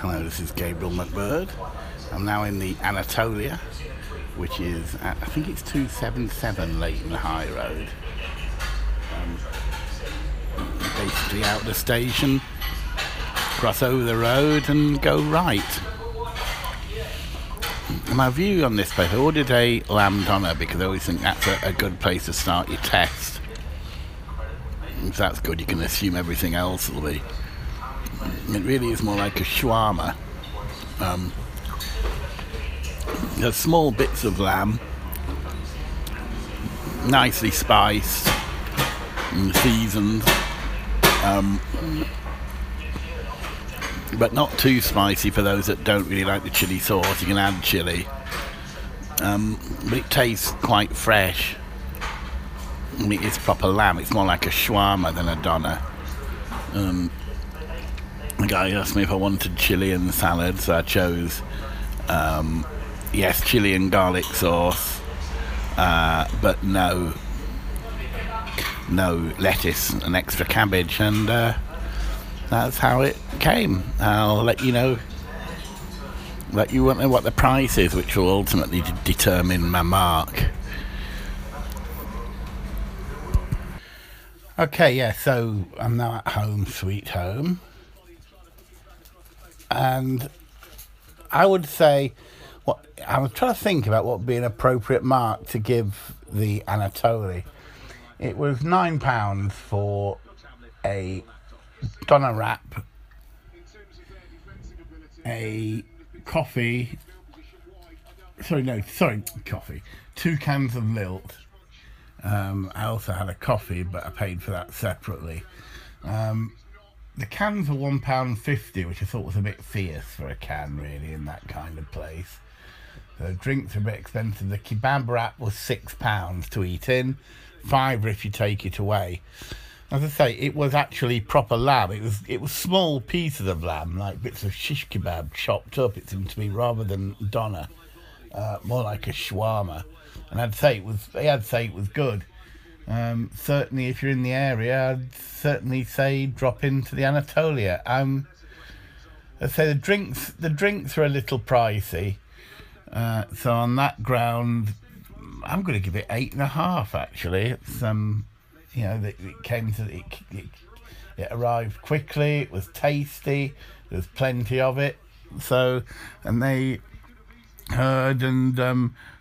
Hello, this is Gabriel McBird. I'm now in the Anatolia, which is at, I think it's 277 Leyton High Road. Um, basically out the station, cross over the road and go right. My view on this place, I ordered a lamb doner because I always think that's a, a good place to start your test. If that's good, you can assume everything else will be. It really is more like a shawarma. Um, there's small bits of lamb, nicely spiced and seasoned, um, but not too spicy for those that don't really like the chili sauce. You can add chili, um, but it tastes quite fresh. I mean, it's proper lamb. It's more like a shawarma than a doner. Um, the guy asked me if I wanted chili and salad, so I chose um, yes, chili and garlic sauce, uh, but no, no lettuce and extra cabbage, and uh, that's how it came. I'll let you know. Let you know what the price is, which will ultimately determine my mark. Okay, yeah, so I'm now at home, sweet home and I would say, what I was trying to think about what would be an appropriate mark to give the Anatoli. It was nine pounds for a doner wrap, a coffee. Sorry, no, sorry, coffee. Two cans of lilt. Um, I also had a coffee, but I paid for that separately. Um, the cans were one pound fifty, which I thought was a bit fierce for a can, really, in that kind of place. The drinks are a bit expensive. The kebab wrap was six pounds to eat in, five if you take it away. As I say, it was actually proper lamb. It was it was small pieces of lamb, like bits of shish kebab chopped up. It seemed to me rather than doner, uh, more like a shawarma. And I'd say it was. I'd say it was good. Um, certainly, if you're in the area, I'd certainly say drop into the Anatolia. Um, I say the drinks, the drinks are a little pricey, uh, so on that ground, I'm going to give it eight and a half. Actually, it's um, you know, it, it came to it, it, it arrived quickly. It was tasty. There's plenty of it. So, and they heard and um,